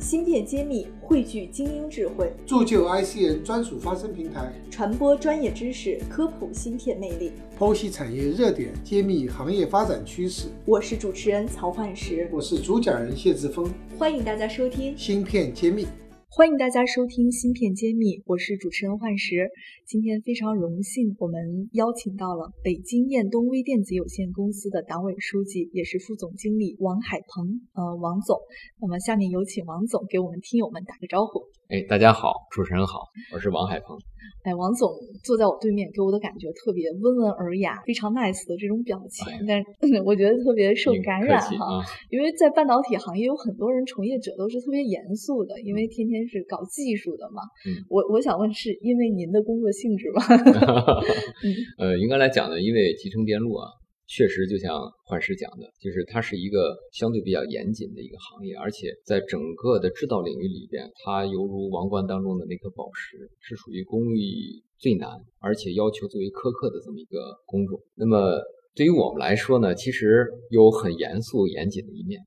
芯片揭秘汇聚精英智慧，铸就 ICN 专属发声平台，传播专业知识，科普芯片魅力，剖析产业热点，揭秘行业发展趋势。我是主持人曹焕石，我是主讲人谢志峰，欢迎大家收听。芯片揭秘。欢迎大家收听《芯片揭秘》，我是主持人幻石。今天非常荣幸，我们邀请到了北京燕东微电子有限公司的党委书记，也是副总经理王海鹏。呃，王总，那么下面有请王总给我们听友们打个招呼。哎，大家好，主持人好，我是王海鹏。哎，王总坐在我对面，给我的感觉特别温文尔雅，非常 nice 的这种表情，但是我觉得特别受感染哈。因为在半导体行业有很多人从业者都是特别严肃的，因为天天是搞技术的嘛。我我想问，是因为您的工作性质吗？呃，应该来讲呢，因为集成电路啊。确实，就像幻师讲的，就是它是一个相对比较严谨的一个行业，而且在整个的制造领域里边，它犹如王冠当中的那颗宝石，是属于工艺最难，而且要求最为苛刻的这么一个工种。那么对于我们来说呢，其实有很严肃严谨的一面，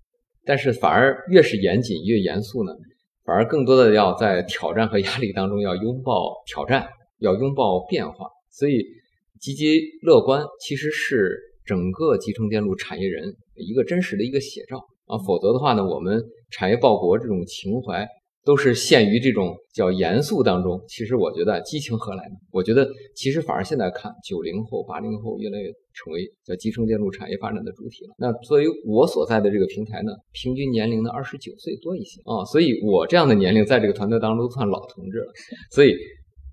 但是反而越是严谨越严肃呢，反而更多的要在挑战和压力当中要拥抱挑战，要拥抱变化。所以积极乐观其实是。整个集成电路产业人一个真实的一个写照啊，否则的话呢，我们产业报国这种情怀都是陷于这种叫严肃当中。其实我觉得激情何来呢？我觉得其实反而现在看九零后、八零后越来越成为叫集成电路产业发展的主体了。那作为我所在的这个平台呢，平均年龄呢二十九岁多一些啊，所以我这样的年龄在这个团队当中都算老同志了。所以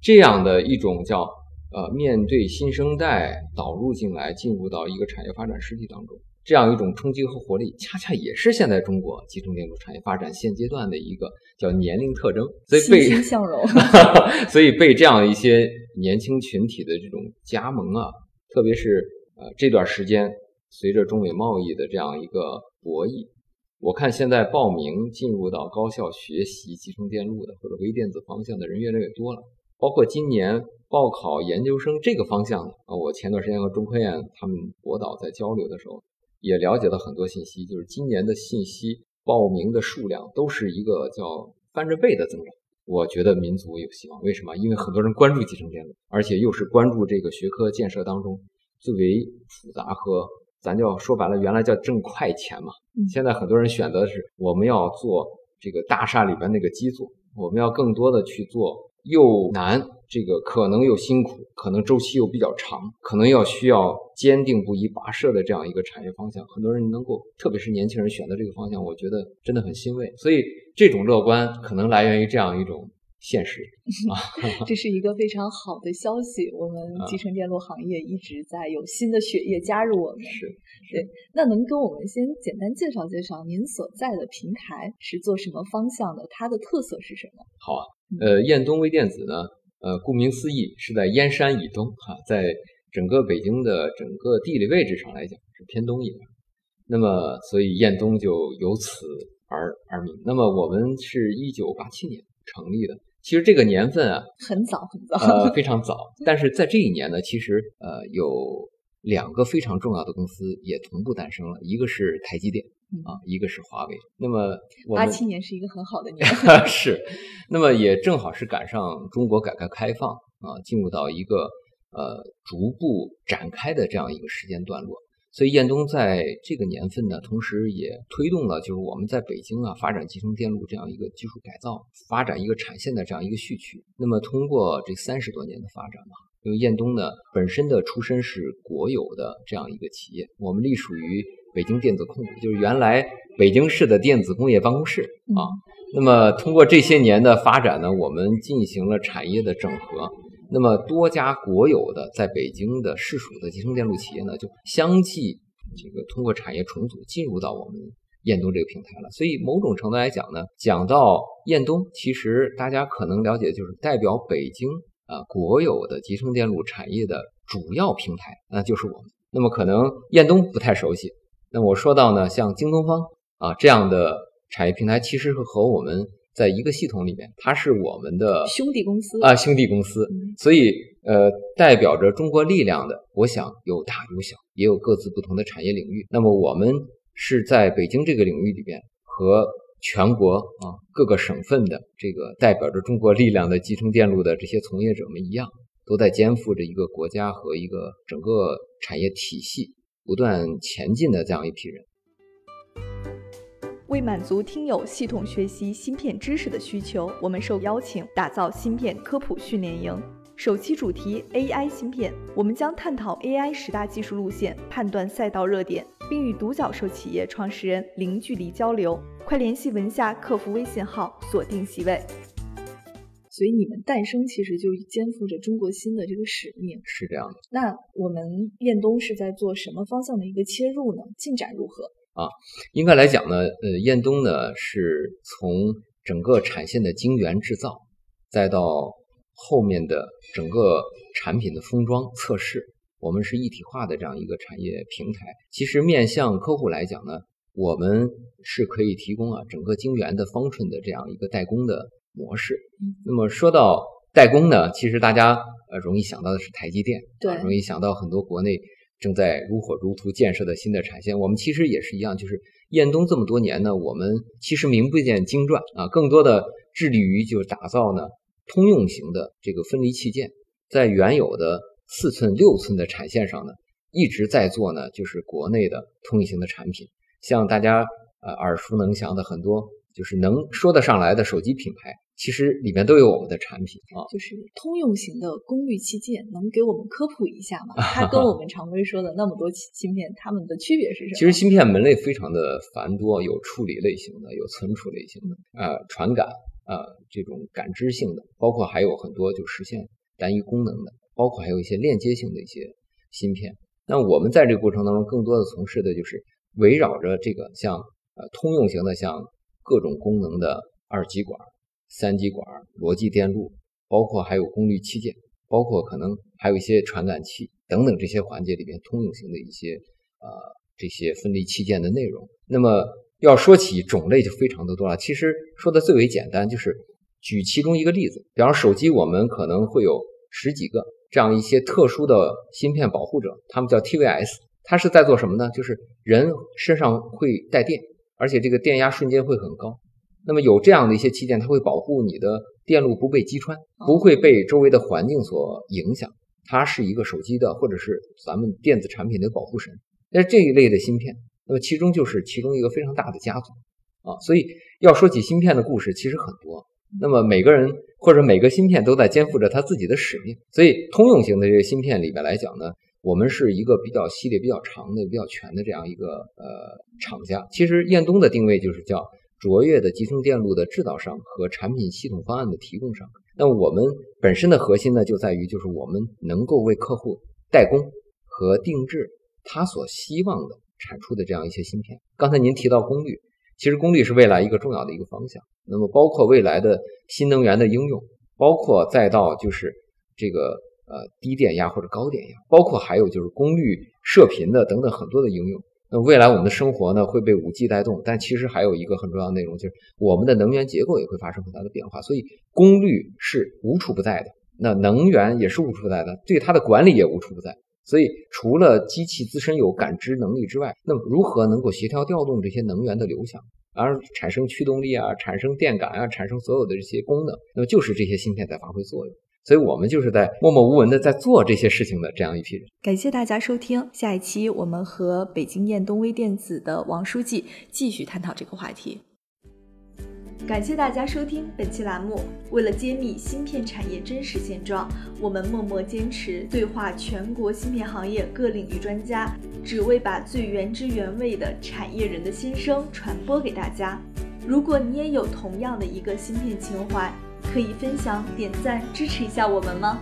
这样的一种叫。呃，面对新生代导入进来，进入到一个产业发展实体当中，这样一种冲击和活力，恰恰也是现在中国集成电路产业发展现阶段的一个叫年龄特征。所以被欣向荣，所以被这样一些年轻群体的这种加盟啊，特别是呃这段时间，随着中美贸易的这样一个博弈，我看现在报名进入到高校学习集成电路的或者微电子方向的人越来越多了，包括今年。报考研究生这个方向啊，我前段时间和中科院他们博导在交流的时候，也了解到很多信息，就是今年的信息报名的数量都是一个叫翻着倍的增长。我觉得民族有希望，为什么？因为很多人关注集成电路，而且又是关注这个学科建设当中最为复杂和咱叫说白了，原来叫挣快钱嘛。现在很多人选择的是我们要做这个大厦里边那个基座，我们要更多的去做又难。这个可能又辛苦，可能周期又比较长，可能要需要坚定不移跋涉的这样一个产业方向。很多人能够，特别是年轻人选择这个方向，我觉得真的很欣慰。所以这种乐观可能来源于这样一种现实 啊，这是一个非常好的消息。我们集成电路行业一直在有新的血液加入我们，是对。那能跟我们先简单介绍介绍您所在的平台是做什么方向的？它的特色是什么？好啊，呃，燕东微电子呢？呃，顾名思义，是在燕山以东，哈，在整个北京的整个地理位置上来讲是偏东一点。那么，所以燕东就由此而而名。那么，我们是一九八七年成立的，其实这个年份啊，很早很早，呃，非常早。但是在这一年呢，其实呃有两个非常重要的公司也同步诞生了，一个是台积电。啊，一个是华为。那么，八七年是一个很好的年，是。那么也正好是赶上中国改革开放啊，进入到一个呃逐步展开的这样一个时间段落。所以，燕东在这个年份呢，同时也推动了就是我们在北京啊发展集成电路这样一个技术改造，发展一个产线的这样一个序曲。那么，通过这三十多年的发展嘛，因为燕东呢本身的出身是国有的这样一个企业，我们隶属于。北京电子控股就是原来北京市的电子工业办公室啊。那么通过这些年的发展呢，我们进行了产业的整合。那么多家国有的在北京的市属的集成电路企业呢，就相继这个通过产业重组进入到我们燕东这个平台了。所以某种程度来讲呢，讲到燕东，其实大家可能了解就是代表北京啊国有的集成电路产业的主要平台，那就是我们。那么可能燕东不太熟悉。那我说到呢，像京东方啊这样的产业平台，其实是和我们在一个系统里面，它是我们的兄弟公司啊，兄弟公司。所以呃，代表着中国力量的，我想有大有小，也有各自不同的产业领域。那么我们是在北京这个领域里边，和全国啊各个省份的这个代表着中国力量的集成电路的这些从业者们一样，都在肩负着一个国家和一个整个产业体系不断前进的这样一批人。为满足听友系统学习芯片知识的需求，我们受邀请打造芯片科普训练营。首期主题 AI 芯片，我们将探讨 AI 十大技术路线，判断赛道热点，并与独角兽企业创始人零距离交流。快联系文下客服微信号，锁定席位。所以你们诞生其实就肩负着中国芯的这个使命，是这样的。那我们燕东是在做什么方向的一个切入呢？进展如何？啊，应该来讲呢，呃，燕东呢是从整个产线的晶圆制造，再到后面的整个产品的封装测试，我们是一体化的这样一个产业平台。其实面向客户来讲呢，我们是可以提供啊整个晶圆的方寸的这样一个代工的模式。那么说到代工呢，其实大家呃容易想到的是台积电，对，容易想到很多国内正在如火如荼建设的新的产线。我们其实也是一样，就是燕东这么多年呢，我们其实名不见经传啊，更多的致力于就是打造呢。通用型的这个分离器件，在原有的四寸、六寸的产线上呢，一直在做呢，就是国内的通用型的产品，像大家呃耳熟能详的很多，就是能说得上来的手机品牌，其实里面都有我们的产品啊。就是通用型的功率器件，能给我们科普一下吗？它跟我们常规说的那么多芯片，它们的区别是什么？其实芯片门类非常的繁多，有处理类型的，有存储类型的，呃，传感。呃，这种感知性的，包括还有很多就实现单一功能的，包括还有一些链接性的一些芯片。那我们在这个过程当中，更多的从事的就是围绕着这个像呃通用型的，像各种功能的二极管、三极管、逻辑电路，包括还有功率器件，包括可能还有一些传感器等等这些环节里边通用型的一些呃这些分离器件的内容。那么。要说起种类就非常的多了。其实说的最为简单，就是举其中一个例子，比方手机，我们可能会有十几个这样一些特殊的芯片保护者，他们叫 TVS，它是在做什么呢？就是人身上会带电，而且这个电压瞬间会很高。那么有这样的一些器件，它会保护你的电路不被击穿，不会被周围的环境所影响。它是一个手机的或者是咱们电子产品的保护神。那这一类的芯片。那么其中就是其中一个非常大的家族啊，所以要说起芯片的故事，其实很多。那么每个人或者每个芯片都在肩负着他自己的使命。所以通用型的这个芯片里面来讲呢，我们是一个比较系列比较长的、比较全的这样一个呃厂家。其实燕东的定位就是叫卓越的集成电路的制造商和产品系统方案的提供商。那我们本身的核心呢，就在于就是我们能够为客户代工和定制他所希望的。产出的这样一些芯片，刚才您提到功率，其实功率是未来一个重要的一个方向。那么包括未来的新能源的应用，包括再到就是这个呃低电压或者高电压，包括还有就是功率射频的等等很多的应用。那未来我们的生活呢会被五 G 带动，但其实还有一个很重要的内容，就是我们的能源结构也会发生很大的变化。所以功率是无处不在的，那能源也是无处不在的，对它的管理也无处不在。所以，除了机器自身有感知能力之外，那么如何能够协调调动这些能源的流向，而产生驱动力啊，产生电感啊，产生所有的这些功能，那么就是这些芯片在发挥作用。所以我们就是在默默无闻的在做这些事情的这样一批人。感谢大家收听，下一期我们和北京燕东微电子的王书记继续探讨这个话题。感谢大家收听本期栏目。为了揭秘芯片产业真实现状，我们默默坚持对话全国芯片行业各领域专家，只为把最原汁原味的产业人的心声传播给大家。如果你也有同样的一个芯片情怀，可以分享、点赞、支持一下我们吗？